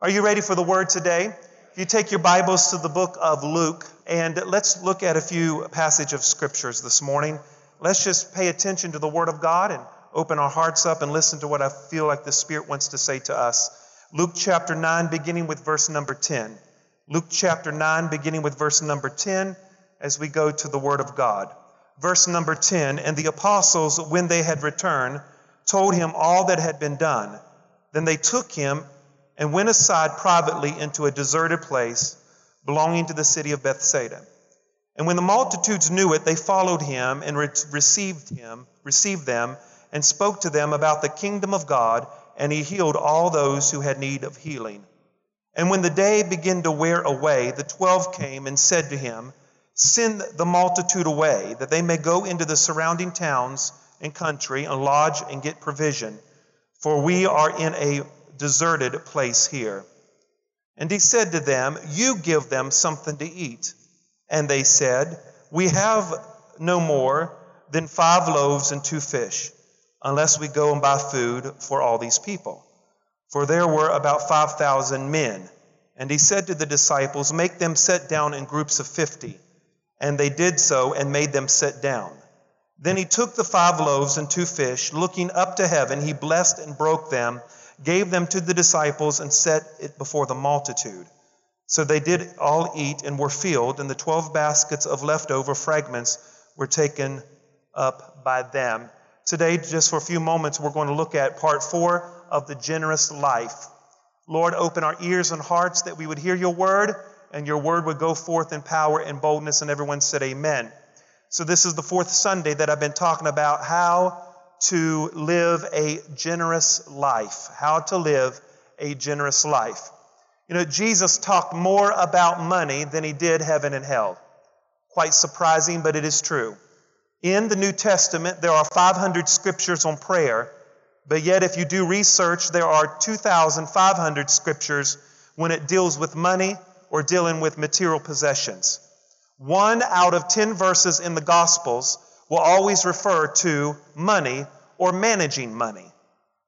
Are you ready for the word today? If you take your Bibles to the book of Luke, and let's look at a few passage of scriptures this morning. Let's just pay attention to the word of God and open our hearts up and listen to what I feel like the Spirit wants to say to us. Luke chapter 9, beginning with verse number 10. Luke chapter 9, beginning with verse number 10, as we go to the word of God. Verse number 10 And the apostles, when they had returned, told him all that had been done. Then they took him and went aside privately into a deserted place belonging to the city of Bethsaida. And when the multitudes knew it, they followed him and re- received him, received them, and spoke to them about the kingdom of God, and he healed all those who had need of healing. And when the day began to wear away, the twelve came and said to him, Send the multitude away, that they may go into the surrounding towns and country and lodge and get provision, for we are in a deserted place here. And he said to them, You give them something to eat. And they said, We have no more than five loaves and two fish, unless we go and buy food for all these people. For there were about 5,000 men. And he said to the disciples, Make them sit down in groups of fifty. And they did so and made them sit down. Then he took the five loaves and two fish, looking up to heaven, he blessed and broke them gave them to the disciples, and set it before the multitude. So they did all eat and were filled, and the twelve baskets of leftover fragments were taken up by them. Today, just for a few moments, we're going to look at part four of the generous life. Lord, open our ears and hearts that we would hear your word, and your word would go forth in power and boldness. And everyone said, Amen. So, this is the fourth Sunday that I've been talking about how to live a generous life. How to live a generous life. You know, Jesus talked more about money than he did heaven and hell. Quite surprising, but it is true. In the New Testament, there are 500 scriptures on prayer, but yet, if you do research, there are 2,500 scriptures when it deals with money or dealing with material possessions. One out of 10 verses in the Gospels will always refer to money or managing money.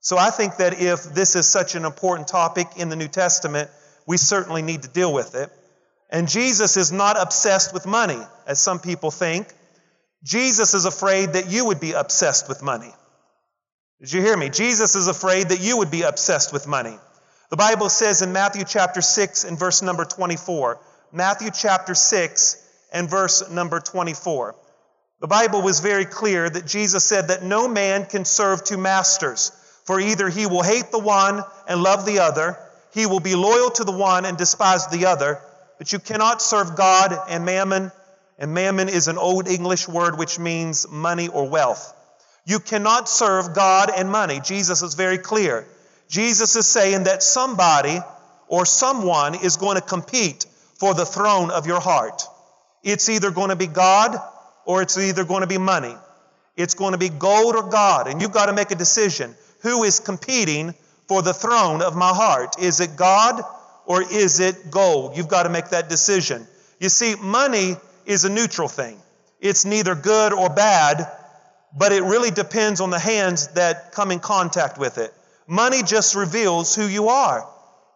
So I think that if this is such an important topic in the New Testament, we certainly need to deal with it. And Jesus is not obsessed with money, as some people think. Jesus is afraid that you would be obsessed with money. Did you hear me? Jesus is afraid that you would be obsessed with money. The Bible says in Matthew chapter 6 and verse number 24, Matthew chapter 6 and verse number 24. The Bible was very clear that Jesus said that no man can serve two masters, for either he will hate the one and love the other, he will be loyal to the one and despise the other, but you cannot serve God and mammon, and mammon is an old English word which means money or wealth. You cannot serve God and money. Jesus is very clear. Jesus is saying that somebody or someone is going to compete for the throne of your heart. It's either going to be God or it's either going to be money. It's going to be gold or God. And you've got to make a decision. Who is competing for the throne of my heart? Is it God or is it gold? You've got to make that decision. You see, money is a neutral thing. It's neither good or bad, but it really depends on the hands that come in contact with it. Money just reveals who you are.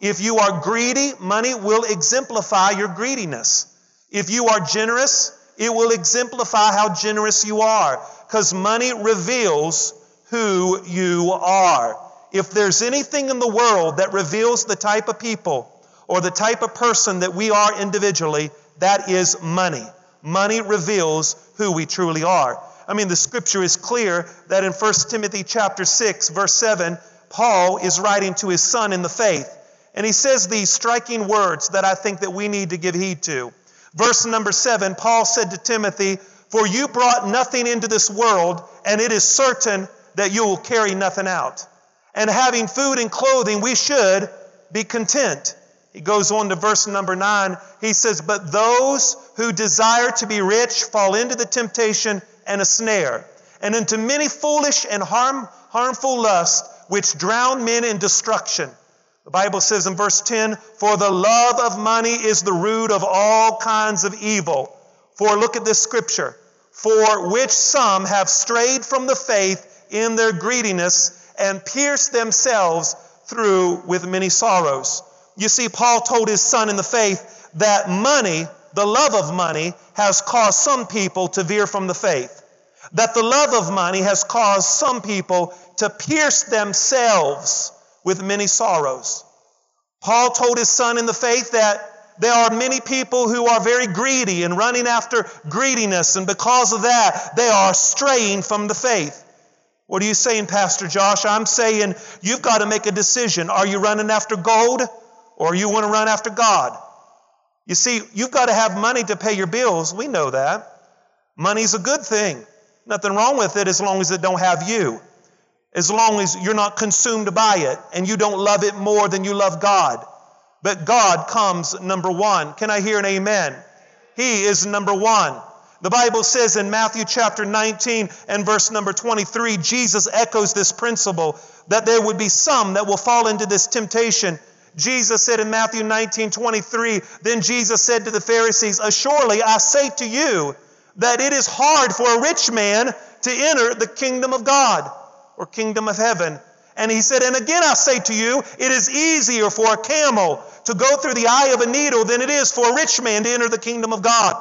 If you are greedy, money will exemplify your greediness. If you are generous, it will exemplify how generous you are because money reveals who you are. If there's anything in the world that reveals the type of people or the type of person that we are individually, that is money. Money reveals who we truly are. I mean, the scripture is clear that in 1 Timothy chapter 6, verse 7, Paul is writing to his son in the faith. And he says these striking words that I think that we need to give heed to. Verse number seven, Paul said to Timothy, For you brought nothing into this world, and it is certain that you will carry nothing out. And having food and clothing, we should be content. He goes on to verse number nine. He says, But those who desire to be rich fall into the temptation and a snare, and into many foolish and harm, harmful lusts, which drown men in destruction. The Bible says in verse 10, For the love of money is the root of all kinds of evil. For look at this scripture, for which some have strayed from the faith in their greediness and pierced themselves through with many sorrows. You see, Paul told his son in the faith that money, the love of money, has caused some people to veer from the faith. That the love of money has caused some people to pierce themselves with many sorrows. Paul told his son in the faith that there are many people who are very greedy and running after greediness, and because of that, they are straying from the faith. What are you saying, Pastor Josh? I'm saying you've got to make a decision. Are you running after gold or you want to run after God? You see, you've got to have money to pay your bills. We know that. Money's a good thing. Nothing wrong with it as long as it don't have you. As long as you're not consumed by it and you don't love it more than you love God. But God comes number one. Can I hear an amen? He is number one. The Bible says in Matthew chapter 19 and verse number 23, Jesus echoes this principle that there would be some that will fall into this temptation. Jesus said in Matthew 19, 23, then Jesus said to the Pharisees, Assuredly I say to you that it is hard for a rich man to enter the kingdom of God or kingdom of heaven. And he said, And again I say to you, it is easier for a camel to go through the eye of a needle than it is for a rich man to enter the kingdom of God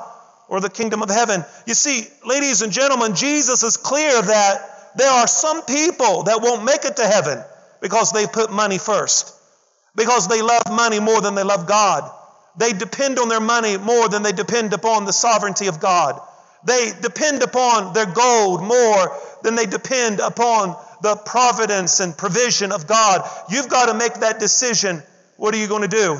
or the kingdom of heaven. You see, ladies and gentlemen, Jesus is clear that there are some people that won't make it to heaven because they put money first, because they love money more than they love God. They depend on their money more than they depend upon the sovereignty of God. They depend upon their gold more than they depend upon the providence and provision of God. You've got to make that decision. What are you going to do?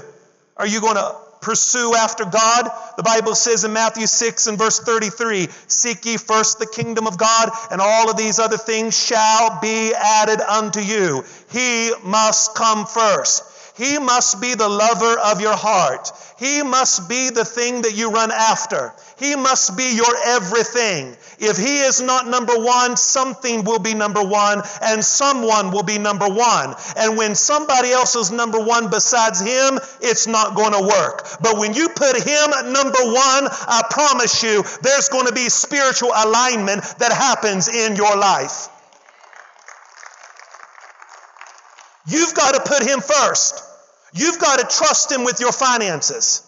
Are you going to pursue after God? The Bible says in Matthew 6 and verse 33 Seek ye first the kingdom of God, and all of these other things shall be added unto you. He must come first. He must be the lover of your heart. He must be the thing that you run after. He must be your everything. If He is not number one, something will be number one, and someone will be number one. And when somebody else is number one besides Him, it's not going to work. But when you put Him number one, I promise you, there's going to be spiritual alignment that happens in your life. You've got to put Him first. You've got to trust Him with your finances.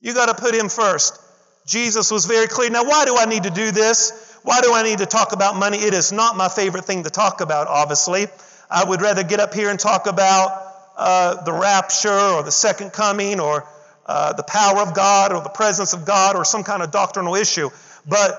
You've got to put Him first. Jesus was very clear. Now, why do I need to do this? Why do I need to talk about money? It is not my favorite thing to talk about, obviously. I would rather get up here and talk about uh, the rapture or the second coming or uh, the power of God or the presence of God or some kind of doctrinal issue. But,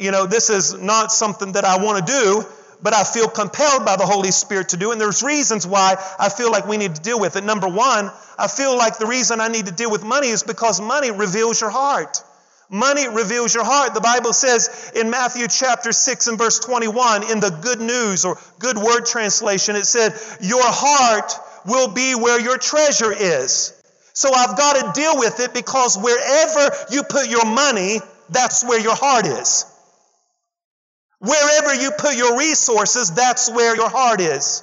you know, this is not something that I want to do but I feel compelled by the Holy Spirit to do. And there's reasons why I feel like we need to deal with it. Number one, I feel like the reason I need to deal with money is because money reveals your heart. Money reveals your heart. The Bible says in Matthew chapter 6 and verse 21 in the good news or good word translation, it said, Your heart will be where your treasure is. So I've got to deal with it because wherever you put your money, that's where your heart is. Wherever you put your resources, that's where your heart is.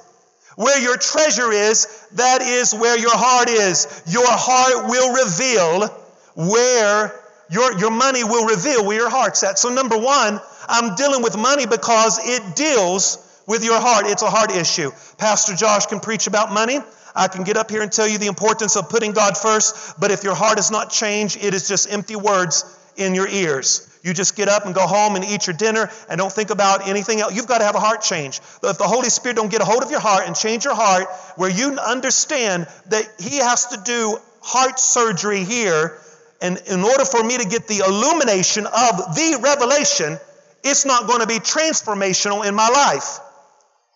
Where your treasure is, that is where your heart is. Your heart will reveal where your, your money will reveal where your heart's at. So, number one, I'm dealing with money because it deals with your heart. It's a heart issue. Pastor Josh can preach about money. I can get up here and tell you the importance of putting God first, but if your heart is not changed, it is just empty words in your ears. You just get up and go home and eat your dinner and don't think about anything else. You've got to have a heart change. If the Holy Spirit don't get a hold of your heart and change your heart where you understand that He has to do heart surgery here, and in order for me to get the illumination of the revelation, it's not going to be transformational in my life.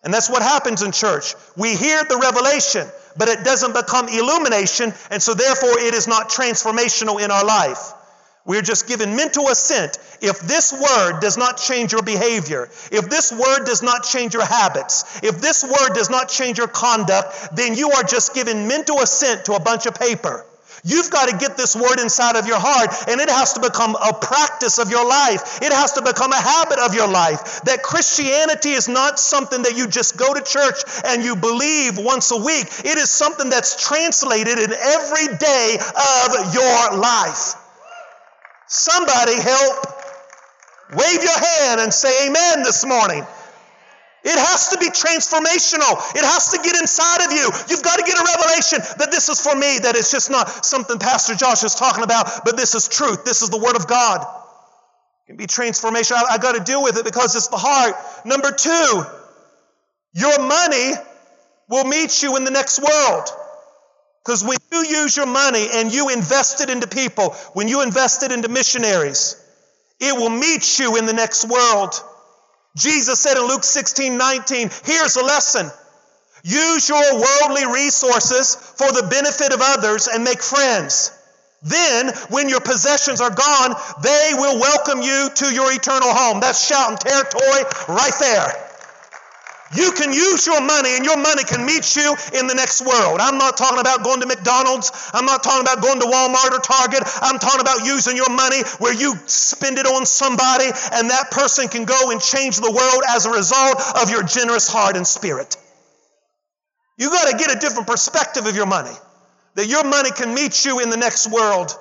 And that's what happens in church. We hear the revelation, but it doesn't become illumination, and so therefore it is not transformational in our life. We're just given mental assent. If this word does not change your behavior, if this word does not change your habits, if this word does not change your conduct, then you are just given mental assent to a bunch of paper. You've got to get this word inside of your heart, and it has to become a practice of your life. It has to become a habit of your life. That Christianity is not something that you just go to church and you believe once a week. It is something that's translated in every day of your life. Somebody help wave your hand and say amen this morning. It has to be transformational. It has to get inside of you. You've got to get a revelation that this is for me, that it's just not something Pastor Josh is talking about, but this is truth. This is the Word of God. It can be transformational. I, I got to deal with it because it's the heart. Number two, your money will meet you in the next world. Because when you use your money and you invest it into people, when you invest it into missionaries, it will meet you in the next world. Jesus said in Luke 16 19, here's a lesson. Use your worldly resources for the benefit of others and make friends. Then, when your possessions are gone, they will welcome you to your eternal home. That's shouting territory right there. You can use your money and your money can meet you in the next world. I'm not talking about going to McDonald's. I'm not talking about going to Walmart or Target. I'm talking about using your money where you spend it on somebody and that person can go and change the world as a result of your generous heart and spirit. You got to get a different perspective of your money. That your money can meet you in the next world.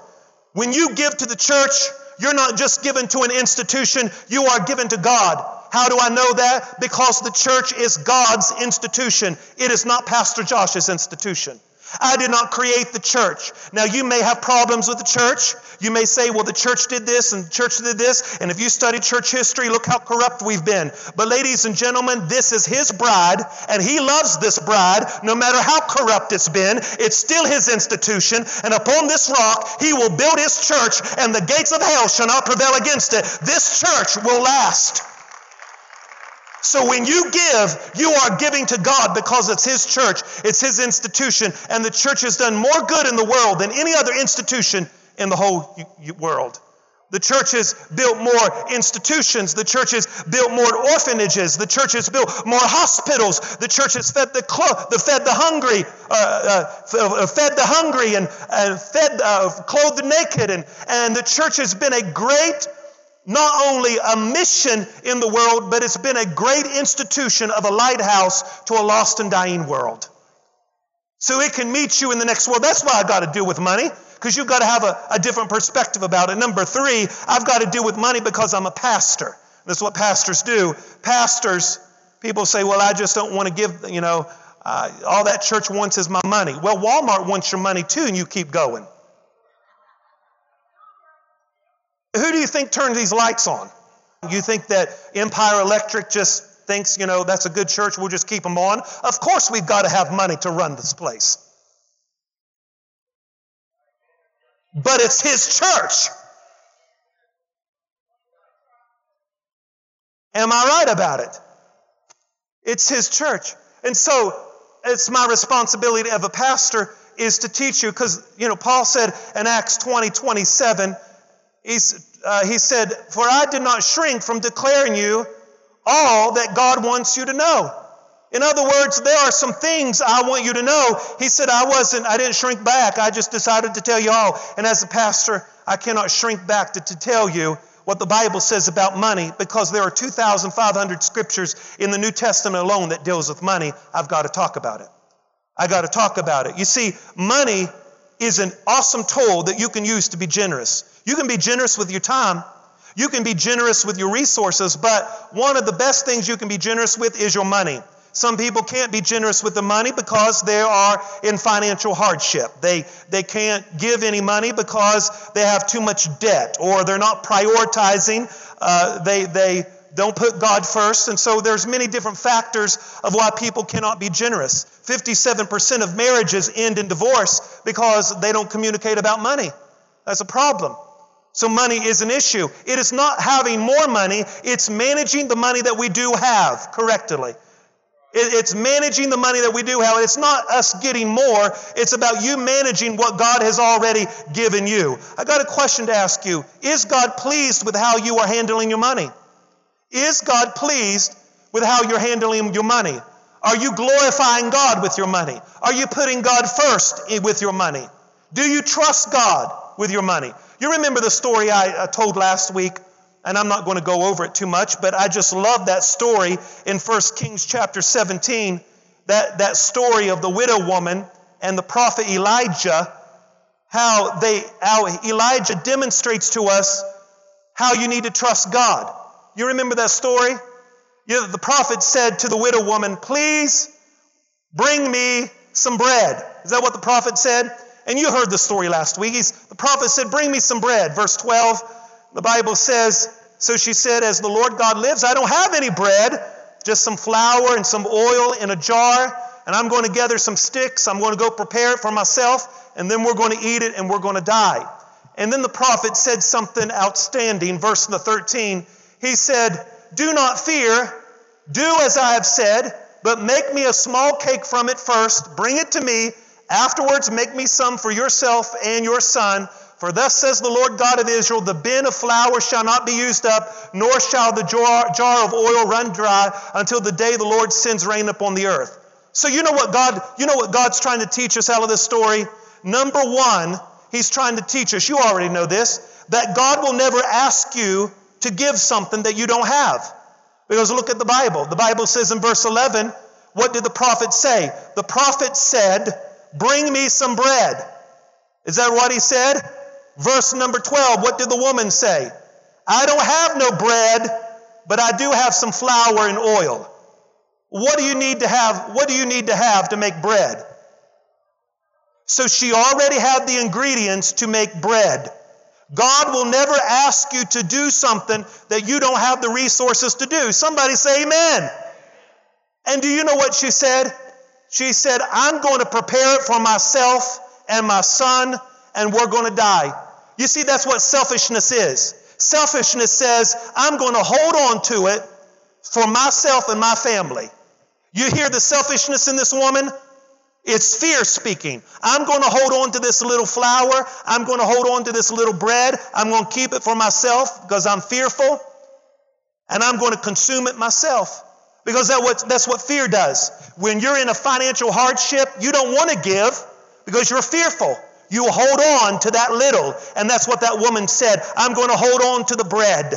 When you give to the church, you're not just given to an institution, you are given to God. How do I know that? Because the church is God's institution. It is not Pastor Josh's institution. I did not create the church. Now, you may have problems with the church. You may say, well, the church did this and the church did this. And if you study church history, look how corrupt we've been. But, ladies and gentlemen, this is his bride, and he loves this bride no matter how corrupt it's been. It's still his institution. And upon this rock, he will build his church, and the gates of hell shall not prevail against it. This church will last. So when you give, you are giving to God because it's His church, it's His institution, and the church has done more good in the world than any other institution in the whole world. The church has built more institutions. The church has built more orphanages. The church has built more hospitals. The church has fed the, clo- the fed the hungry, uh, uh, fed the hungry, and, and fed uh, clothed the naked. And, and the church has been a great not only a mission in the world, but it's been a great institution of a lighthouse to a lost and dying world. So it can meet you in the next world. That's why I got to deal with money, because you've got to have a, a, different perspective about it. Number three, I've got to deal with money because I'm a pastor. That's what pastors do. Pastors, people say, well, I just don't want to give, you know, uh, all that church wants is my money. Well, Walmart wants your money too, and you keep going. Who do you think turned these lights on? You think that Empire Electric just thinks, you know, that's a good church, we'll just keep them on? Of course, we've got to have money to run this place. But it's His church. Am I right about it? It's His church. And so it's my responsibility of a pastor is to teach you because, you know, Paul said in Acts 20, 27, uh, he said, For I did not shrink from declaring you all that God wants you to know. In other words, there are some things I want you to know. He said, I wasn't, I didn't shrink back. I just decided to tell you all. And as a pastor, I cannot shrink back to, to tell you what the Bible says about money because there are 2,500 scriptures in the New Testament alone that deals with money. I've got to talk about it. I got to talk about it. You see, money is an awesome tool that you can use to be generous. You can be generous with your time. You can be generous with your resources, but one of the best things you can be generous with is your money. Some people can't be generous with the money because they are in financial hardship. They, they can't give any money because they have too much debt or they're not prioritizing. Uh, they, they, don't put God first. And so there's many different factors of why people cannot be generous. 57% of marriages end in divorce because they don't communicate about money. That's a problem. So money is an issue. It is not having more money, it's managing the money that we do have correctly. It's managing the money that we do have. It's not us getting more. It's about you managing what God has already given you. I got a question to ask you. Is God pleased with how you are handling your money? Is God pleased with how you're handling your money? Are you glorifying God with your money? Are you putting God first with your money? Do you trust God with your money? You remember the story I uh, told last week, and I'm not going to go over it too much, but I just love that story in 1 Kings chapter 17, that, that story of the widow woman and the prophet Elijah, how, they, how Elijah demonstrates to us how you need to trust God. You remember that story? you know, the prophet said to the widow woman, Please bring me some bread. Is that what the prophet said? And you heard the story last week. He's, the prophet said, Bring me some bread. Verse 12, the Bible says, So she said, As the Lord God lives, I don't have any bread, just some flour and some oil in a jar. And I'm going to gather some sticks. I'm going to go prepare it for myself. And then we're going to eat it and we're going to die. And then the prophet said something outstanding. Verse 13, he said, Do not fear. Do as I have said, but make me a small cake from it first. Bring it to me. Afterwards, make me some for yourself and your son. For thus says the Lord God of Israel The bin of flour shall not be used up, nor shall the jar, jar of oil run dry until the day the Lord sends rain upon the earth. So you know what God, you know what God's trying to teach us out of this story? Number one, He's trying to teach us, you already know this, that God will never ask you to give something that you don't have. Because look at the Bible. The Bible says in verse 11, what did the prophet say? The prophet said, Bring me some bread. Is that what he said? Verse number 12, what did the woman say? I don't have no bread, but I do have some flour and oil. What do you need to have? What do you need to have to make bread? So she already had the ingredients to make bread. God will never ask you to do something that you don't have the resources to do. Somebody say amen. And do you know what she said? She said, I'm going to prepare it for myself and my son, and we're going to die. You see, that's what selfishness is. Selfishness says, I'm going to hold on to it for myself and my family. You hear the selfishness in this woman? It's fear speaking. I'm going to hold on to this little flour. I'm going to hold on to this little bread. I'm going to keep it for myself because I'm fearful. And I'm going to consume it myself. Because that's what fear does. When you're in a financial hardship, you don't want to give because you're fearful. You hold on to that little. And that's what that woman said. I'm going to hold on to the bread.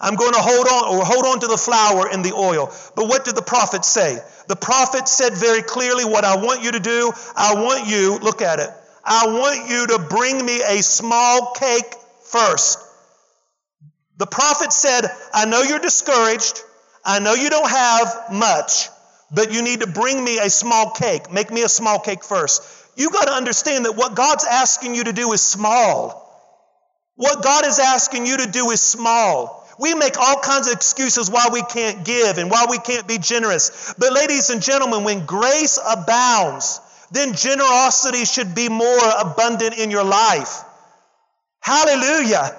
I'm going to hold on or hold on to the flour and the oil. But what did the prophet say? The prophet said very clearly what I want you to do. I want you, look at it. I want you to bring me a small cake first. The prophet said, I know you're discouraged. I know you don't have much, but you need to bring me a small cake. Make me a small cake first. You got to understand that what God's asking you to do is small. What God is asking you to do is small. We make all kinds of excuses why we can't give and why we can't be generous. But, ladies and gentlemen, when grace abounds, then generosity should be more abundant in your life. Hallelujah.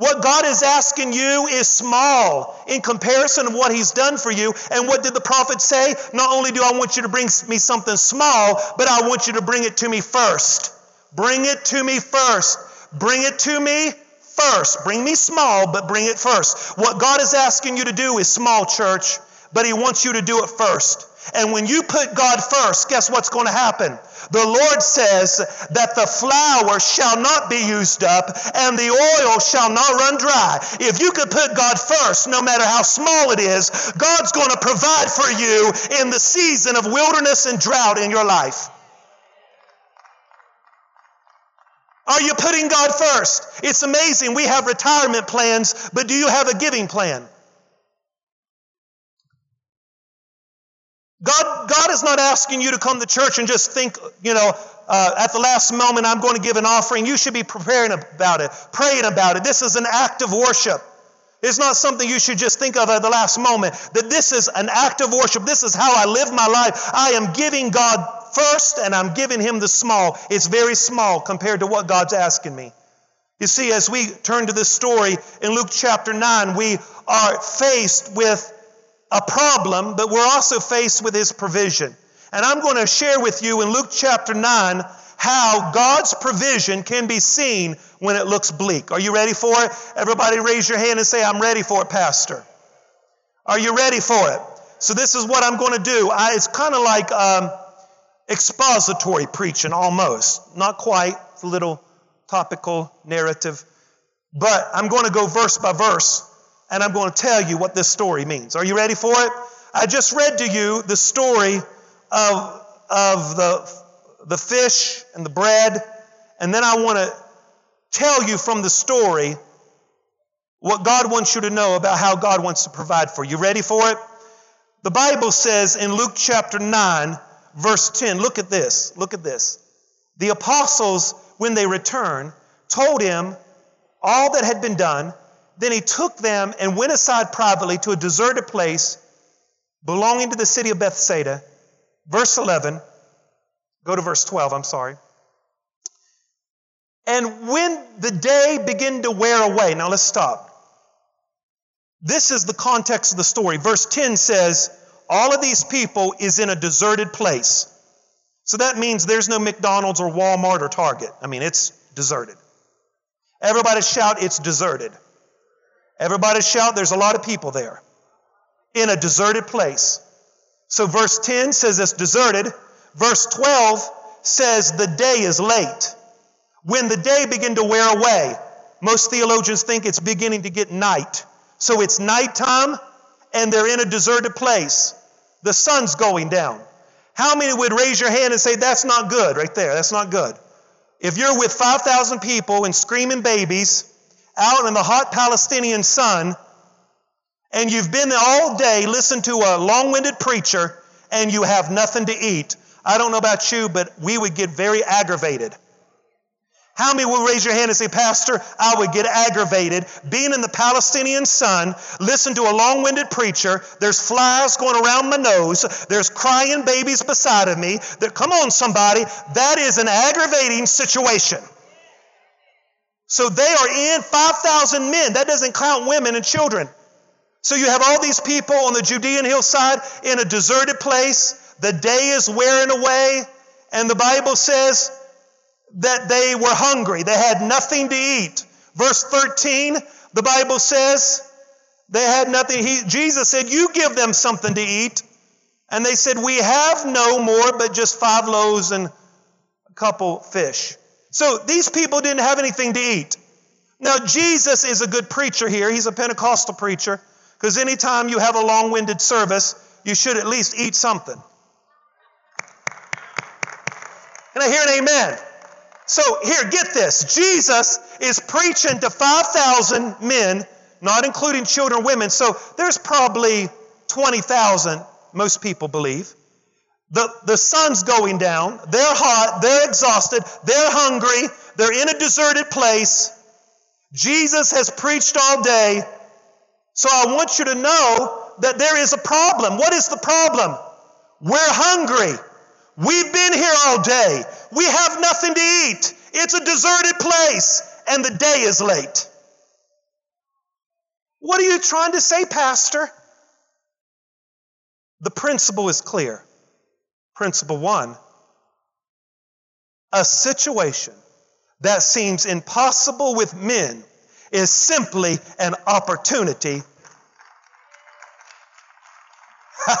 What God is asking you is small in comparison of what He's done for you. And what did the prophet say? Not only do I want you to bring me something small, but I want you to bring it to me first. Bring it to me first. Bring it to me first. Bring me small, but bring it first. What God is asking you to do is small, church, but He wants you to do it first. And when you put God first, guess what's going to happen? The Lord says that the flour shall not be used up and the oil shall not run dry. If you could put God first, no matter how small it is, God's going to provide for you in the season of wilderness and drought in your life. Are you putting God first? It's amazing. We have retirement plans, but do you have a giving plan? God, God is not asking you to come to church and just think, you know, uh, at the last moment, I'm going to give an offering. You should be preparing about it, praying about it. This is an act of worship. It's not something you should just think of at the last moment. That this is an act of worship. This is how I live my life. I am giving God first and I'm giving Him the small. It's very small compared to what God's asking me. You see, as we turn to this story in Luke chapter 9, we are faced with a problem, but we're also faced with His provision. And I'm going to share with you in Luke chapter 9 how God's provision can be seen when it looks bleak. Are you ready for it? Everybody raise your hand and say, I'm ready for it, Pastor. Are you ready for it? So, this is what I'm going to do. I, it's kind of like um, expository preaching almost. Not quite, it's a little topical narrative. But I'm going to go verse by verse and I'm going to tell you what this story means. Are you ready for it? I just read to you the story of, of the, the fish and the bread, and then I want to tell you from the story what God wants you to know about how God wants to provide for you. Ready for it? The Bible says in Luke chapter 9, verse 10, look at this, look at this. The apostles, when they returned, told him all that had been done. Then he took them and went aside privately to a deserted place belonging to the city of Bethsaida. Verse 11, go to verse 12, I'm sorry. And when the day began to wear away, now let's stop. This is the context of the story. Verse 10 says, All of these people is in a deserted place. So that means there's no McDonald's or Walmart or Target. I mean, it's deserted. Everybody shout, It's deserted. Everybody shout, There's a lot of people there in a deserted place. So verse 10 says it's deserted. Verse 12 says the day is late. When the day begin to wear away, most theologians think it's beginning to get night. So it's nighttime and they're in a deserted place. The sun's going down. How many would raise your hand and say, That's not good right there? That's not good. If you're with 5,000 people and screaming babies out in the hot Palestinian sun, and you've been there all day, listening to a long winded preacher, and you have nothing to eat, I don't know about you, but we would get very aggravated. How many will raise your hand and say, Pastor, I would get aggravated being in the Palestinian sun, listen to a long winded preacher. There's flies going around my nose. There's crying babies beside of me. There, come on, somebody. That is an aggravating situation. So they are in 5,000 men. That doesn't count women and children. So you have all these people on the Judean hillside in a deserted place. The day is wearing away. And the Bible says that they were hungry. They had nothing to eat. Verse 13, the Bible says they had nothing. He, Jesus said, You give them something to eat. And they said, We have no more but just five loaves and a couple fish. So these people didn't have anything to eat. Now, Jesus is a good preacher here. He's a Pentecostal preacher. Because anytime you have a long winded service, you should at least eat something. Can I hear an amen? So here, get this. Jesus is preaching to 5,000 men, not including children women. So there's probably 20,000, most people believe. The, the sun's going down. They're hot. They're exhausted. They're hungry. They're in a deserted place. Jesus has preached all day. So I want you to know that there is a problem. What is the problem? We're hungry. We've been here all day. We have nothing to eat. It's a deserted place and the day is late. What are you trying to say, Pastor? The principle is clear. Principle one a situation that seems impossible with men is simply an opportunity.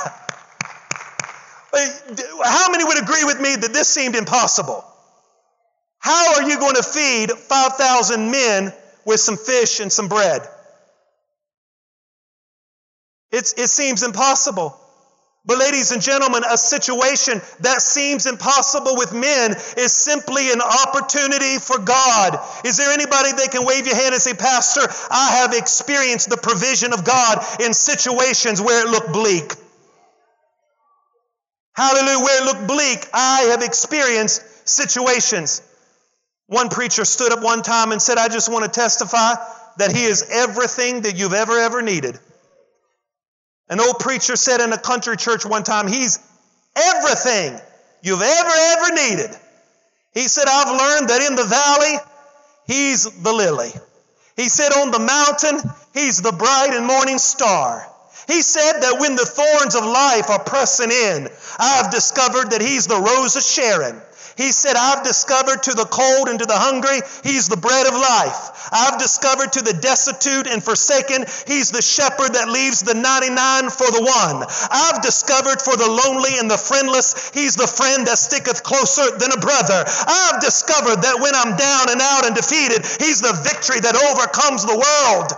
How many would agree with me that this seemed impossible? How are you going to feed 5,000 men with some fish and some bread? It's, it seems impossible. But, ladies and gentlemen, a situation that seems impossible with men is simply an opportunity for God. Is there anybody that can wave your hand and say, Pastor, I have experienced the provision of God in situations where it looked bleak? Hallelujah. Where it looked bleak, I have experienced situations. One preacher stood up one time and said, I just want to testify that he is everything that you've ever, ever needed. An old preacher said in a country church one time, He's everything you've ever, ever needed. He said, I've learned that in the valley, He's the lily. He said, On the mountain, He's the bright and morning star. He said that when the thorns of life are pressing in, I've discovered that He's the rose of Sharon. He said, I've discovered to the cold and to the hungry, He's the bread of life. I've discovered to the destitute and forsaken, He's the shepherd that leaves the 99 for the one. I've discovered for the lonely and the friendless, He's the friend that sticketh closer than a brother. I've discovered that when I'm down and out and defeated, He's the victory that overcomes the world.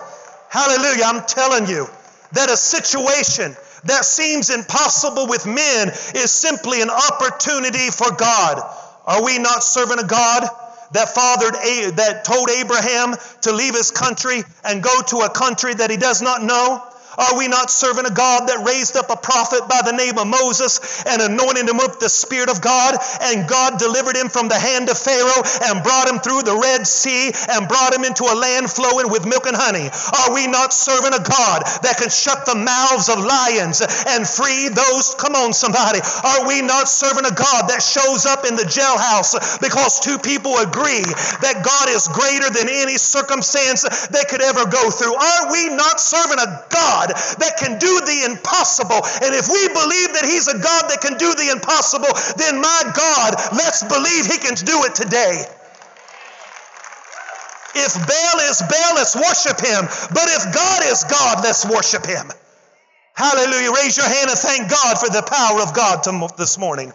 Hallelujah. I'm telling you that a situation that seems impossible with men is simply an opportunity for God. Are we not serving a God that fathered that told Abraham to leave his country and go to a country that he does not know? Are we not serving a God that raised up a prophet by the name of Moses and anointed him with the Spirit of God? And God delivered him from the hand of Pharaoh and brought him through the Red Sea and brought him into a land flowing with milk and honey. Are we not serving a God that can shut the mouths of lions and free those? Come on, somebody. Are we not serving a God that shows up in the jailhouse because two people agree that God is greater than any circumstance they could ever go through? Are we not serving a God? That can do the impossible. And if we believe that He's a God that can do the impossible, then my God, let's believe He can do it today. If Baal is Baal, let's worship him. But if God is God, let's worship him. Hallelujah. Raise your hand and thank God for the power of God this morning.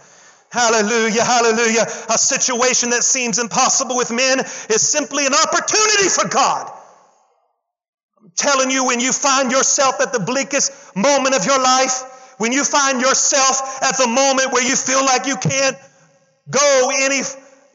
Hallelujah, hallelujah. A situation that seems impossible with men is simply an opportunity for God telling you when you find yourself at the bleakest moment of your life, when you find yourself at the moment where you feel like you can't go any,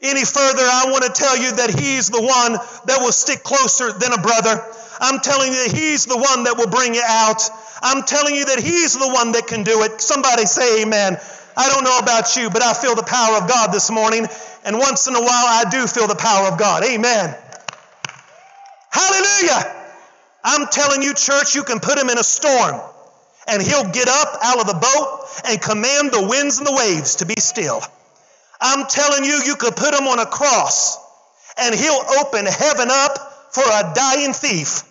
any further, I want to tell you that He's the one that will stick closer than a brother. I'm telling you that He's the one that will bring you out. I'm telling you that He's the one that can do it. Somebody say amen. I don't know about you, but I feel the power of God this morning. And once in a while, I do feel the power of God. Amen. Hallelujah. I'm telling you, church, you can put him in a storm and he'll get up out of the boat and command the winds and the waves to be still. I'm telling you, you could put him on a cross and he'll open heaven up for a dying thief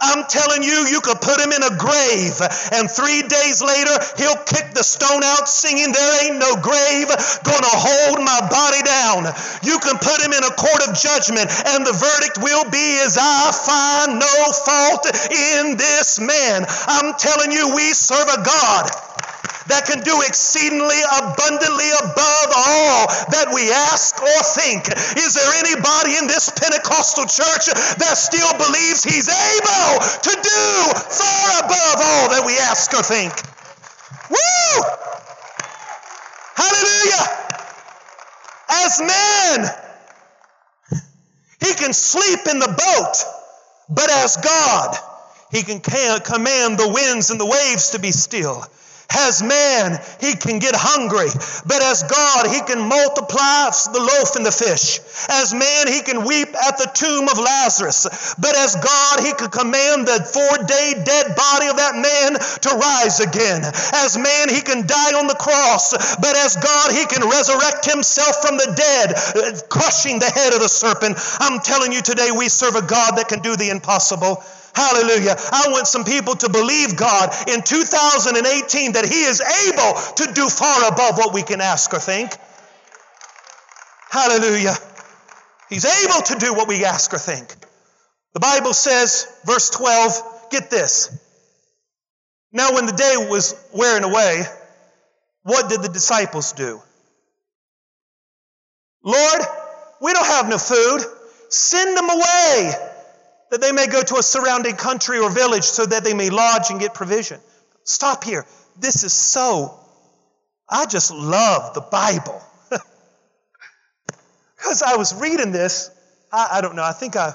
I'm telling you, you could put him in a grave, and three days later, he'll kick the stone out singing, There ain't no grave gonna hold my body down. You can put him in a court of judgment, and the verdict will be, Is I find no fault in this man. I'm telling you, we serve a God that can do exceedingly abundantly above all that we ask or think. Is there anybody in this Pentecostal church that still believes he's able to do far above all that we ask or think? Woo! Hallelujah! As man, he can sleep in the boat, but as God, he can command the winds and the waves to be still. As man, he can get hungry, but as God, he can multiply the loaf and the fish. As man, he can weep at the tomb of Lazarus, but as God, he could command the four day dead body of that man to rise again. As man, he can die on the cross, but as God, he can resurrect himself from the dead, crushing the head of the serpent. I'm telling you today, we serve a God that can do the impossible. Hallelujah. I want some people to believe God in 2018 that He is able to do far above what we can ask or think. Hallelujah. He's able to do what we ask or think. The Bible says, verse 12, get this. Now, when the day was wearing away, what did the disciples do? Lord, we don't have no food. Send them away that they may go to a surrounding country or village so that they may lodge and get provision. Stop here. This is so, I just love the Bible. Because I was reading this, I, I, don't know, I think I,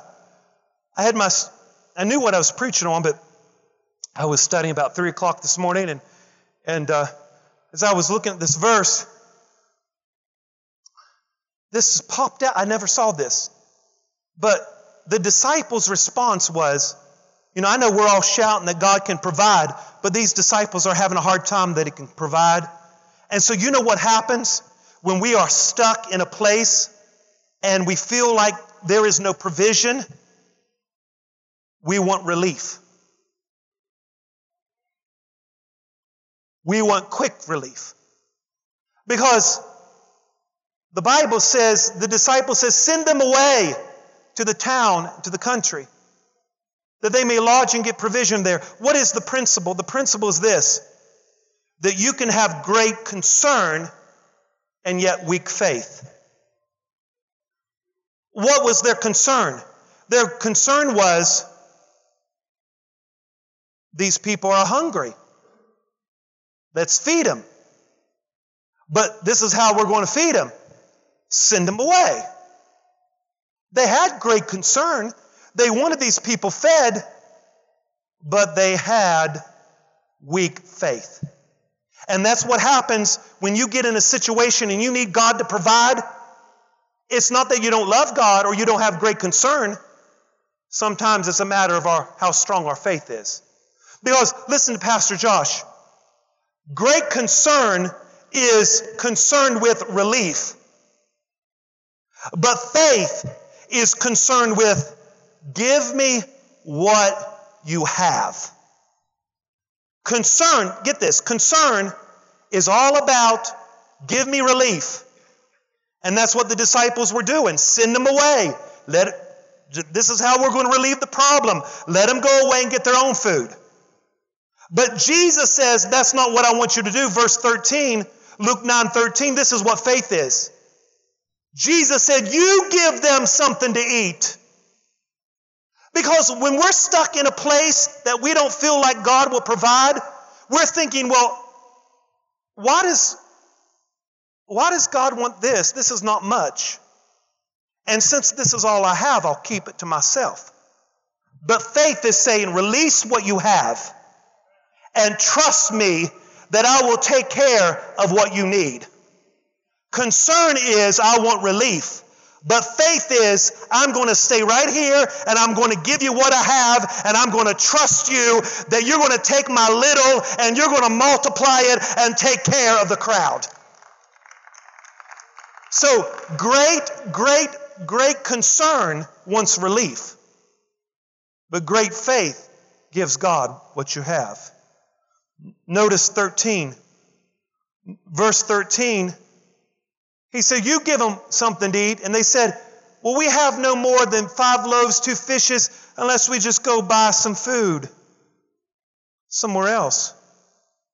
I had my, I knew what I was preaching on, but I was studying about 3 o'clock this morning, and, and uh, as I was looking at this verse, this popped out. I never saw this. But the disciples' response was, you know, I know we're all shouting that God can provide, but these disciples are having a hard time that He can provide. And so, you know what happens when we are stuck in a place and we feel like there is no provision? We want relief. We want quick relief. Because the Bible says, the disciple says, send them away to the town, to the country, that they may lodge and get provision there. What is the principle? The principle is this that you can have great concern and yet weak faith. What was their concern? Their concern was these people are hungry. Let's feed them. But this is how we're going to feed them send them away. They had great concern. They wanted these people fed, but they had weak faith. And that's what happens when you get in a situation and you need God to provide. It's not that you don't love God or you don't have great concern. Sometimes it's a matter of our, how strong our faith is. Because listen to Pastor Josh. Great concern is concerned with relief. But faith is concerned with give me what you have. Concern, get this, concern is all about give me relief. And that's what the disciples were doing. Send them away. Let this is how we're going to relieve the problem. Let them go away and get their own food. But Jesus says that's not what I want you to do. Verse 13, Luke 9 13, this is what faith is. Jesus said, You give them something to eat. Because when we're stuck in a place that we don't feel like God will provide, we're thinking, well, why does, why does God want this? This is not much. And since this is all I have, I'll keep it to myself. But faith is saying, release what you have and trust me that I will take care of what you need. Concern is, I want relief. But faith is, I'm going to stay right here and I'm going to give you what I have and I'm going to trust you that you're going to take my little and you're going to multiply it and take care of the crowd. So, great, great, great concern wants relief. But great faith gives God what you have. Notice 13. Verse 13 he said, You give them something to eat. And they said, Well, we have no more than five loaves, two fishes, unless we just go buy some food somewhere else.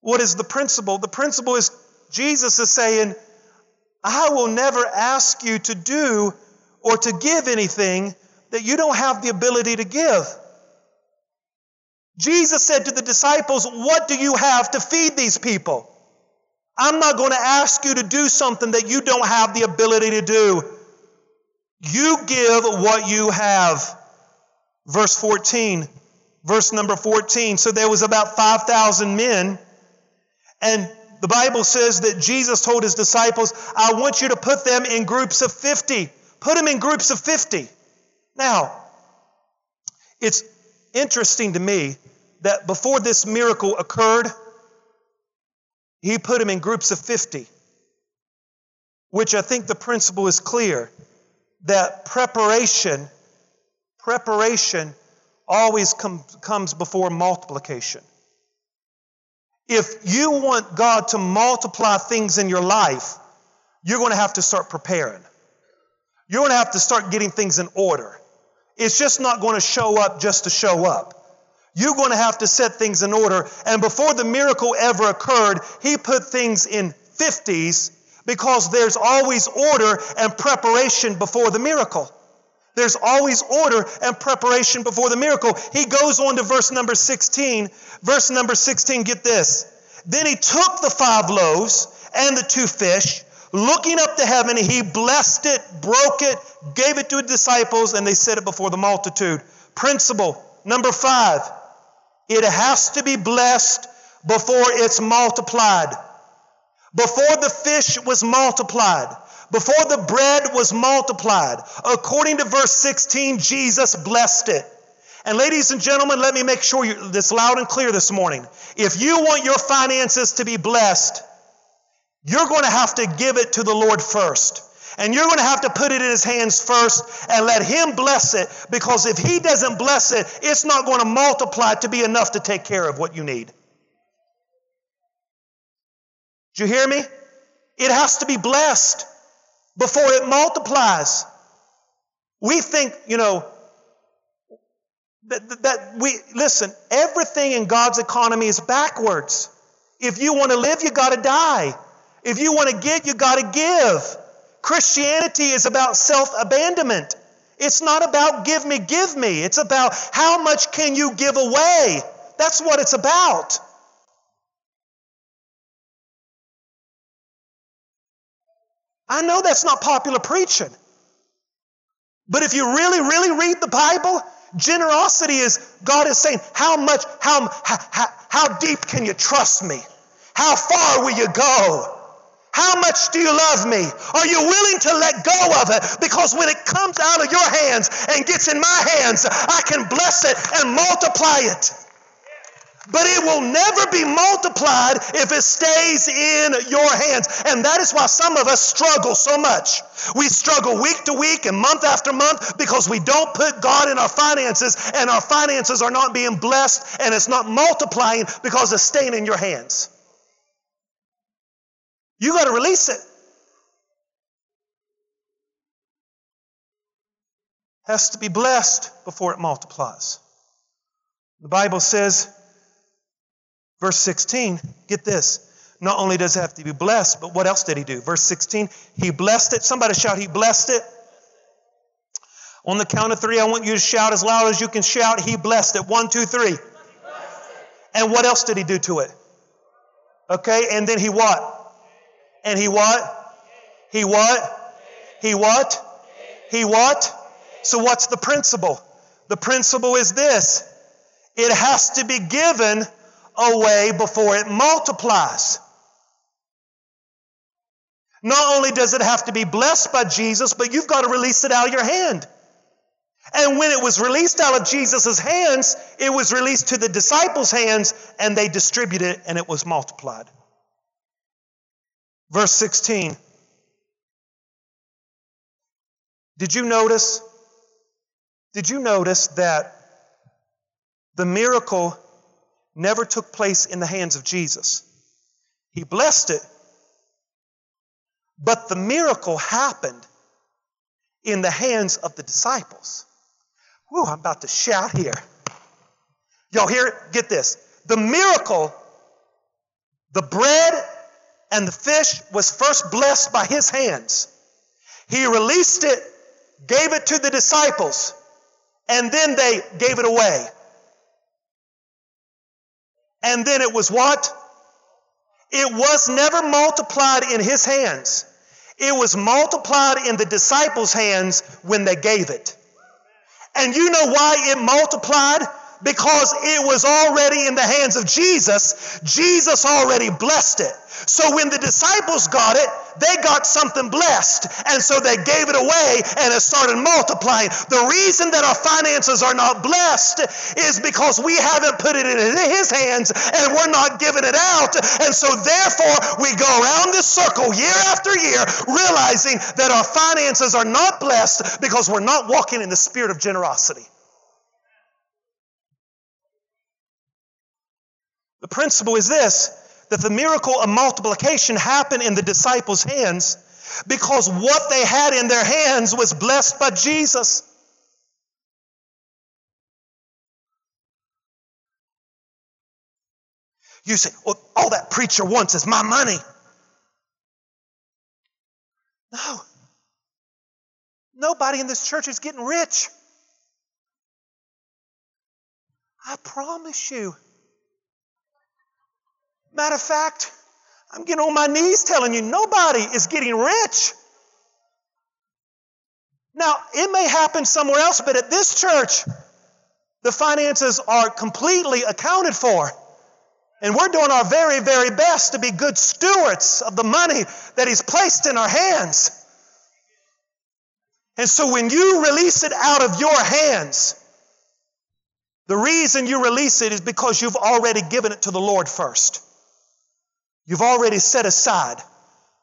What is the principle? The principle is Jesus is saying, I will never ask you to do or to give anything that you don't have the ability to give. Jesus said to the disciples, What do you have to feed these people? I'm not going to ask you to do something that you don't have the ability to do. You give what you have. Verse 14, verse number 14. So there was about 5,000 men, and the Bible says that Jesus told his disciples, I want you to put them in groups of 50. Put them in groups of 50. Now, it's interesting to me that before this miracle occurred, he put them in groups of 50, which I think the principle is clear that preparation, preparation always com- comes before multiplication. If you want God to multiply things in your life, you're going to have to start preparing. You're going to have to start getting things in order. It's just not going to show up just to show up. You're going to have to set things in order. And before the miracle ever occurred, he put things in 50s because there's always order and preparation before the miracle. There's always order and preparation before the miracle. He goes on to verse number 16. Verse number 16, get this. Then he took the five loaves and the two fish, looking up to heaven, he blessed it, broke it, gave it to his disciples, and they set it before the multitude. Principle number five it has to be blessed before it's multiplied. Before the fish was multiplied, before the bread was multiplied, according to verse 16, Jesus blessed it. And ladies and gentlemen, let me make sure you, this loud and clear this morning. If you want your finances to be blessed, you're going to have to give it to the Lord first. And you're going to have to put it in his hands first and let him bless it because if he doesn't bless it, it's not going to multiply to be enough to take care of what you need. Do you hear me? It has to be blessed before it multiplies. We think, you know, that, that we, listen, everything in God's economy is backwards. If you want to live, you got to die. If you want to get, you got to give. Christianity is about self abandonment. It's not about give me, give me. It's about how much can you give away. That's what it's about. I know that's not popular preaching. But if you really, really read the Bible, Generosity is God is saying, How much, how, how, how deep can you trust me? How far will you go? How much do you love me? Are you willing to let go of it? Because when it comes out of your hands and gets in my hands, I can bless it and multiply it. But it will never be multiplied if it stays in your hands. And that is why some of us struggle so much. We struggle week to week and month after month because we don't put God in our finances and our finances are not being blessed and it's not multiplying because it's staying in your hands. You got to release it. Has to be blessed before it multiplies. The Bible says Verse 16, get this. Not only does it have to be blessed, but what else did he do? Verse 16, he blessed it. Somebody shout, he blessed it. On the count of three, I want you to shout as loud as you can shout, he blessed it. One, two, three. And what else did he do to it? Okay, and then he what? And he what? He what? He what? He what? So what's the principle? The principle is this. It has to be given away before it multiplies. Not only does it have to be blessed by Jesus, but you've got to release it out of your hand. And when it was released out of Jesus' hands, it was released to the disciples' hands, and they distributed it, and it was multiplied. Verse 16. Did you notice? Did you notice that the miracle never took place in the hands of Jesus. He blessed it, but the miracle happened in the hands of the disciples. Whew, I'm about to shout here. Y'all hear it? Get this. The miracle, the bread and the fish was first blessed by his hands. He released it, gave it to the disciples, and then they gave it away. And then it was what? It was never multiplied in his hands. It was multiplied in the disciples' hands when they gave it. And you know why it multiplied? Because it was already in the hands of Jesus. Jesus already blessed it. So when the disciples got it, they got something blessed. And so they gave it away and it started multiplying. The reason that our finances are not blessed is because we haven't put it in His hands and we're not giving it out. And so therefore we go around this circle year after year realizing that our finances are not blessed because we're not walking in the spirit of generosity. The principle is this that the miracle of multiplication happened in the disciples' hands because what they had in their hands was blessed by Jesus. You say, well, all that preacher wants is my money. No. Nobody in this church is getting rich. I promise you. Matter of fact, I'm getting on my knees telling you nobody is getting rich. Now, it may happen somewhere else, but at this church, the finances are completely accounted for. And we're doing our very, very best to be good stewards of the money that He's placed in our hands. And so when you release it out of your hands, the reason you release it is because you've already given it to the Lord first. You've already set aside.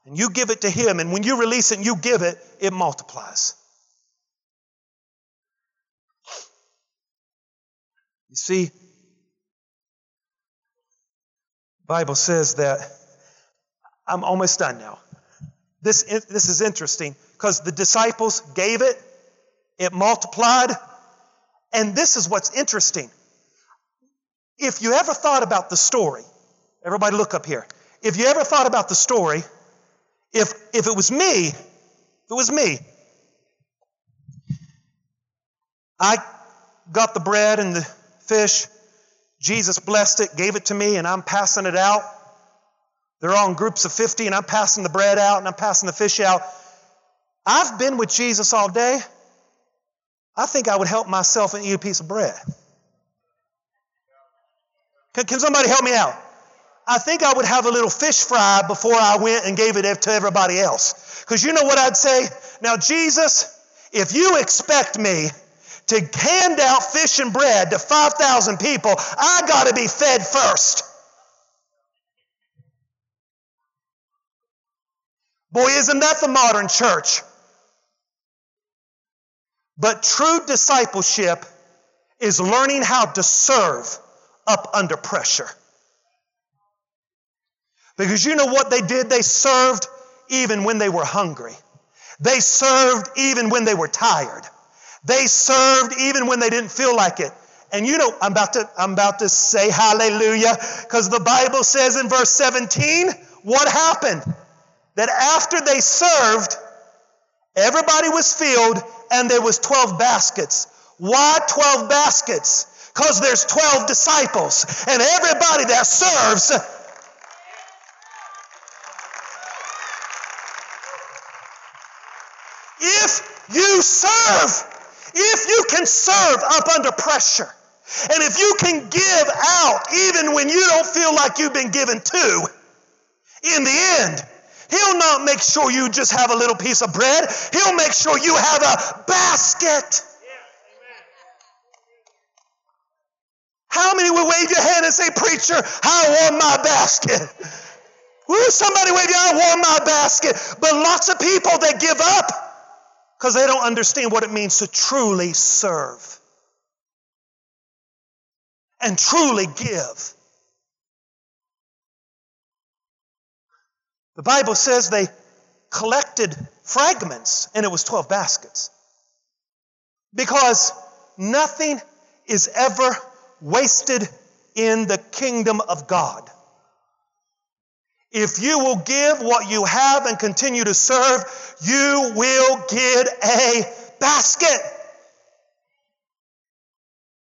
And you give it to Him. And when you release it and you give it, it multiplies. You see, Bible says that I'm almost done now. This, this is interesting because the disciples gave it, it multiplied, and this is what's interesting. If you ever thought about the story, everybody look up here if you ever thought about the story, if, if it was me, if it was me, I got the bread and the fish, Jesus blessed it, gave it to me, and I'm passing it out. They're all in groups of 50, and I'm passing the bread out and I'm passing the fish out. I've been with Jesus all day. I think I would help myself and eat a piece of bread. Can, can somebody help me out? I think I would have a little fish fry before I went and gave it to everybody else. Because you know what I'd say? Now, Jesus, if you expect me to hand out fish and bread to 5,000 people, I got to be fed first. Boy, isn't that the modern church? But true discipleship is learning how to serve up under pressure. Because you know what they did? They served even when they were hungry. They served even when they were tired. They served even when they didn't feel like it. And you know, I'm about to, I'm about to say hallelujah because the Bible says in verse 17, what happened? that after they served, everybody was filled and there was 12 baskets. Why 12 baskets? Because there's 12 disciples and everybody that serves if you serve, if you can serve up under pressure, and if you can give out even when you don't feel like you've been given to, in the end, He'll not make sure you just have a little piece of bread. He'll make sure you have a basket. How many would wave your hand and say, Preacher, I want my basket? Woo, somebody wave your hand, I want my basket. But lots of people, they give up because they don't understand what it means to truly serve and truly give. The Bible says they collected fragments, and it was 12 baskets. Because nothing is ever wasted in the kingdom of God. If you will give what you have and continue to serve, you will get a basket.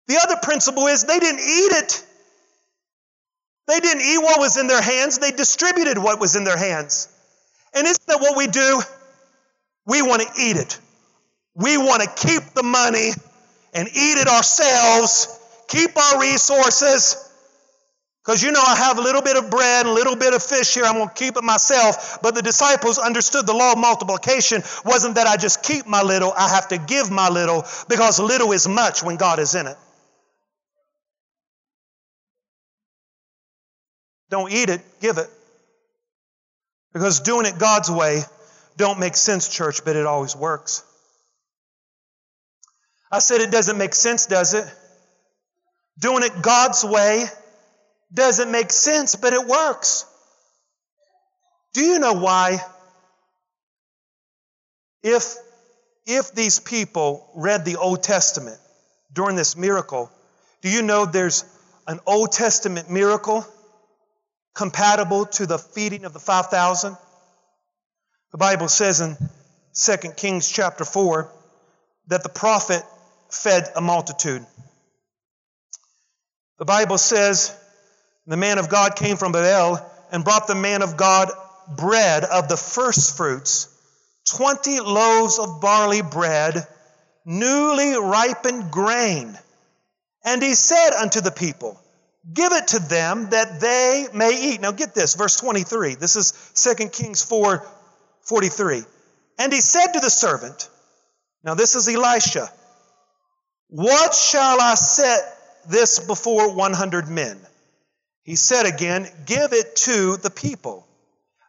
The other principle is they didn't eat it. They didn't eat what was in their hands, they distributed what was in their hands. And isn't that what we do? We want to eat it. We want to keep the money and eat it ourselves, keep our resources. Because you know, I have a little bit of bread, a little bit of fish here, I'm going to keep it myself. But the disciples understood the law of multiplication wasn't that I just keep my little, I have to give my little because little is much when God is in it. Don't eat it, give it. Because doing it God's way don't make sense, church, but it always works. I said it doesn't make sense, does it? Doing it God's way doesn't make sense, but it works. Do you know why? If, if these people read the Old Testament during this miracle, do you know there's an Old Testament miracle compatible to the feeding of the 5,000? The Bible says in 2 Kings chapter 4 that the prophet fed a multitude. The Bible says the man of God came from Bethel and brought the man of God bread of the first fruits, 20 loaves of barley bread, newly ripened grain. And he said unto the people, Give it to them that they may eat. Now get this, verse 23. This is 2 Kings 4 43. And he said to the servant, Now this is Elisha, What shall I set this before 100 men? He said again, Give it to the people,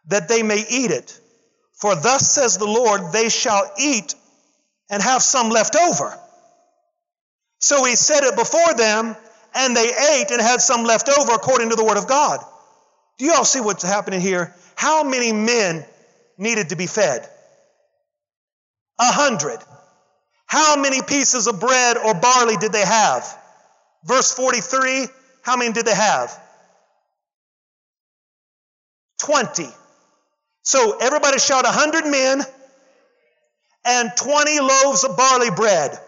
that they may eat it. For thus says the Lord, they shall eat and have some left over. So he set it before them, and they ate and had some left over according to the word of God. Do you all see what's happening here? How many men needed to be fed? A hundred. How many pieces of bread or barley did they have? Verse 43, how many did they have? 20. So everybody shout 100 men and 20 loaves of barley bread.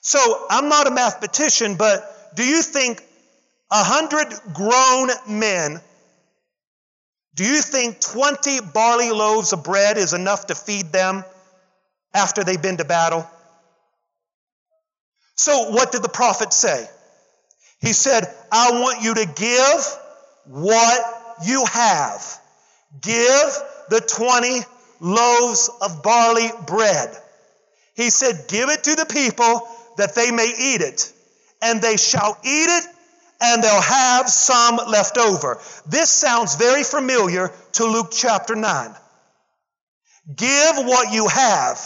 So I'm not a mathematician, but do you think a hundred grown men, do you think 20 barley loaves of bread is enough to feed them after they've been to battle? So, what did the prophet say? He said, I want you to give what you have. Give the 20 loaves of barley bread. He said, Give it to the people that they may eat it, and they shall eat it, and they'll have some left over. This sounds very familiar to Luke chapter 9. Give what you have.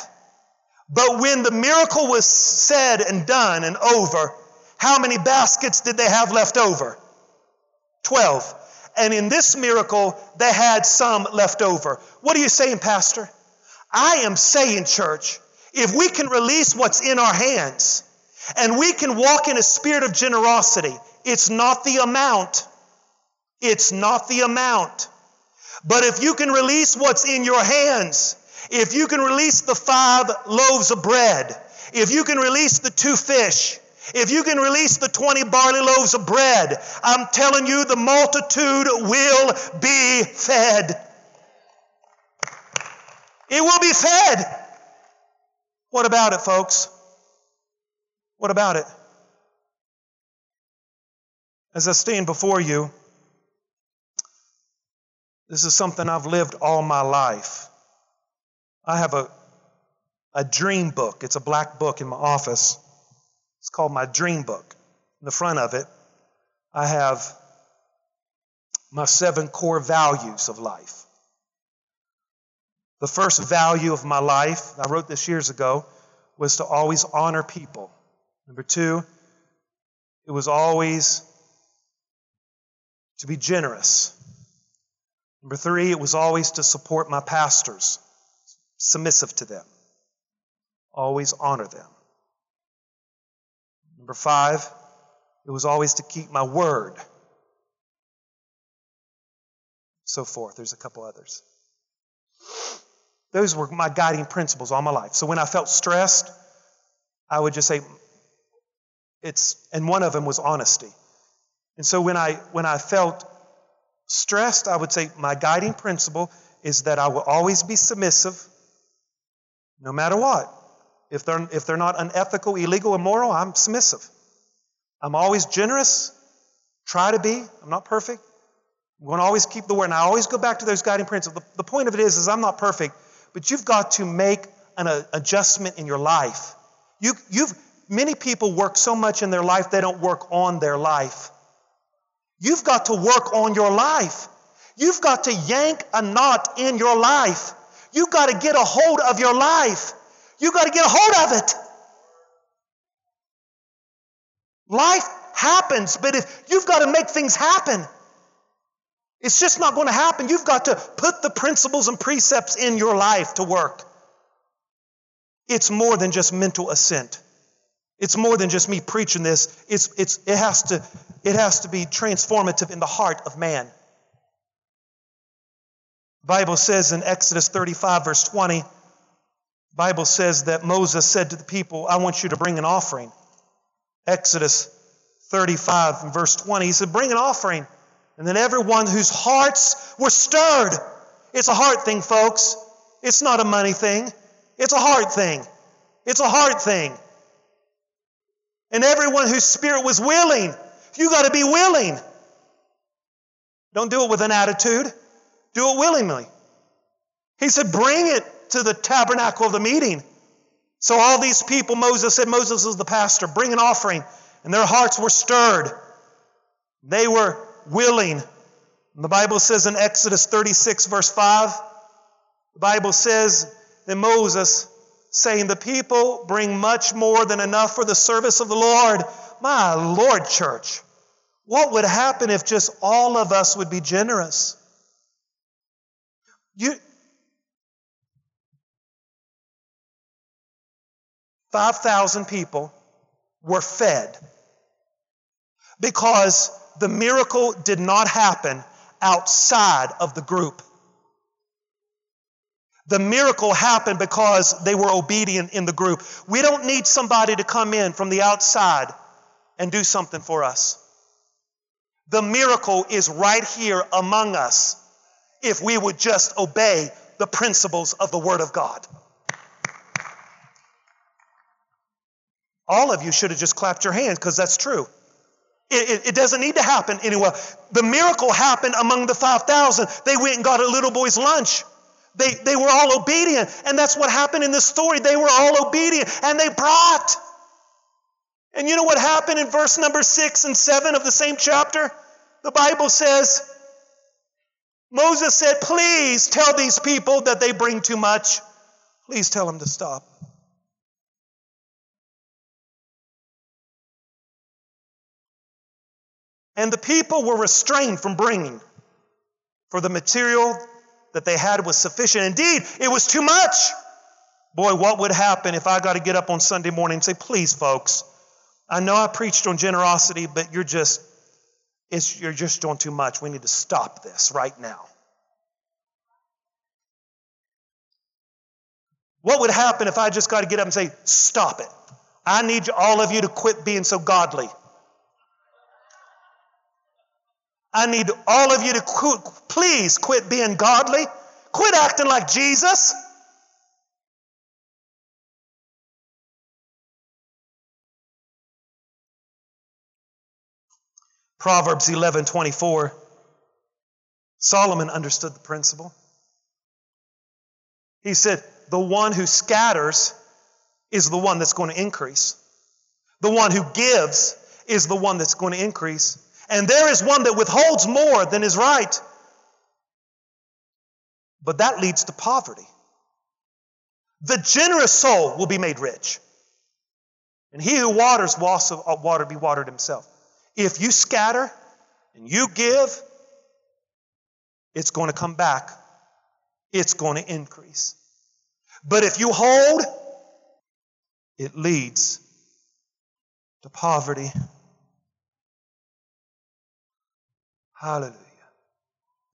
But when the miracle was said and done and over, how many baskets did they have left over? Twelve. And in this miracle, they had some left over. What are you saying, Pastor? I am saying, church, if we can release what's in our hands and we can walk in a spirit of generosity, it's not the amount. It's not the amount. But if you can release what's in your hands, if you can release the five loaves of bread, if you can release the two fish, if you can release the 20 barley loaves of bread, I'm telling you, the multitude will be fed. It will be fed. What about it, folks? What about it? As I stand before you, this is something I've lived all my life. I have a, a dream book. It's a black book in my office. It's called my dream book. In the front of it, I have my seven core values of life. The first value of my life, I wrote this years ago, was to always honor people. Number two, it was always to be generous. Number three, it was always to support my pastors, submissive to them, always honor them. Number five, it was always to keep my word. So forth. There's a couple others. Those were my guiding principles all my life. So when I felt stressed, I would just say, it's, and one of them was honesty. And so when I, when I felt stressed, I would say, my guiding principle is that I will always be submissive no matter what. If they're, if they're not unethical, illegal, immoral, I'm submissive. I'm always generous, try to be. I'm not perfect. I'm going to always keep the word. And I always go back to those guiding principles. The, the point of it is, is I'm not perfect, but you've got to make an a, adjustment in your life. You, you've, many people work so much in their life, they don't work on their life. You've got to work on your life. You've got to yank a knot in your life. You've got to get a hold of your life. You've got to get a hold of it. Life happens, but if you've got to make things happen, it's just not going to happen. You've got to put the principles and precepts in your life to work. It's more than just mental assent. It's more than just me preaching this. It's, it's, it, has to, it has to be transformative in the heart of man. The Bible says in Exodus 35, verse 20, the Bible says that Moses said to the people, I want you to bring an offering. Exodus 35 and verse 20, he said, Bring an offering. And then everyone whose hearts were stirred. It's a heart thing, folks. It's not a money thing. It's a heart thing. It's a heart thing. And everyone whose spirit was willing. You got to be willing. Don't do it with an attitude. Do it willingly. He said, bring it to the tabernacle of the meeting. So all these people, Moses said, Moses is the pastor, bring an offering. And their hearts were stirred. They were willing. And the Bible says in Exodus 36, verse 5, the Bible says that Moses saying, The people bring much more than enough for the service of the Lord. My Lord, church, what would happen if just all of us would be generous? You, 5,000 people were fed because the miracle did not happen outside of the group. The miracle happened because they were obedient in the group. We don't need somebody to come in from the outside and do something for us. The miracle is right here among us if we would just obey the principles of the Word of God. All of you should have just clapped your hands because that's true. It, it, it, doesn't need to happen anywhere. The miracle happened among the 5,000. They went and got a little boy's lunch. They, they were all obedient. And that's what happened in this story. They were all obedient and they brought. And you know what happened in verse number six and seven of the same chapter? The Bible says, Moses said, Please tell these people that they bring too much. Please tell them to stop. And the people were restrained from bringing, for the material that they had was sufficient. Indeed, it was too much. Boy, what would happen if I got to get up on Sunday morning and say, please, folks, I know I preached on generosity, but you're just—it's you're just doing too much. We need to stop this right now. What would happen if I just got to get up and say, stop it? I need all of you to quit being so godly. I need all of you to qu- please quit being godly. Quit acting like Jesus. Proverbs 11:24 Solomon understood the principle. He said, "The one who scatters is the one that's going to increase. The one who gives is the one that's going to increase. And there is one that withholds more than is right. But that leads to poverty. The generous soul will be made rich. And he who waters will also uh, water be watered himself. If you scatter and you give, it's going to come back. It's going to increase. But if you hold, it leads to poverty Hallelujah.